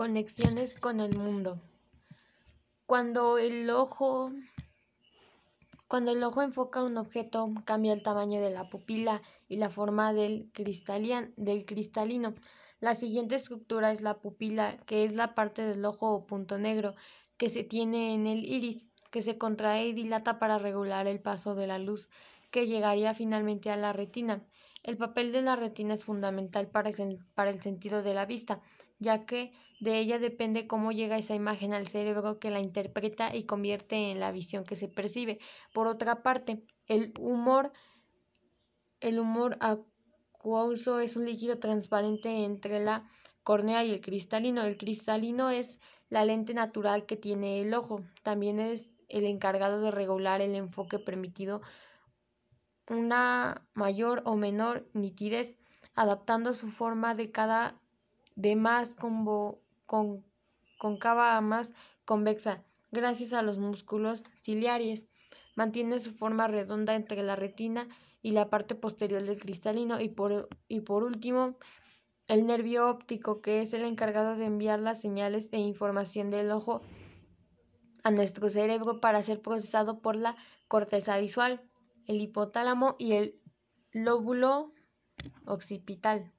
Conexiones con el mundo. Cuando el ojo cuando el ojo enfoca un objeto, cambia el tamaño de la pupila y la forma del, del cristalino. La siguiente estructura es la pupila, que es la parte del ojo o punto negro que se tiene en el iris, que se contrae y dilata para regular el paso de la luz, que llegaría finalmente a la retina. El papel de la retina es fundamental para el, sentido de la vista, ya que de ella depende cómo llega esa imagen al cerebro que la interpreta y convierte en la visión que se percibe. Por otra parte, el humor, el humor acuoso es un líquido transparente entre la córnea y el cristalino. El cristalino es la lente natural que tiene el ojo. También es el encargado de regular el enfoque permitido una mayor o menor nitidez, adaptando su forma de cada de más con, concava a más convexa, gracias a los músculos ciliares. Mantiene su forma redonda entre la retina y la parte posterior del cristalino y por, y por último el nervio óptico que es el encargado de enviar las señales e información del ojo a nuestro cerebro para ser procesado por la corteza visual el hipotálamo y el lóbulo occipital.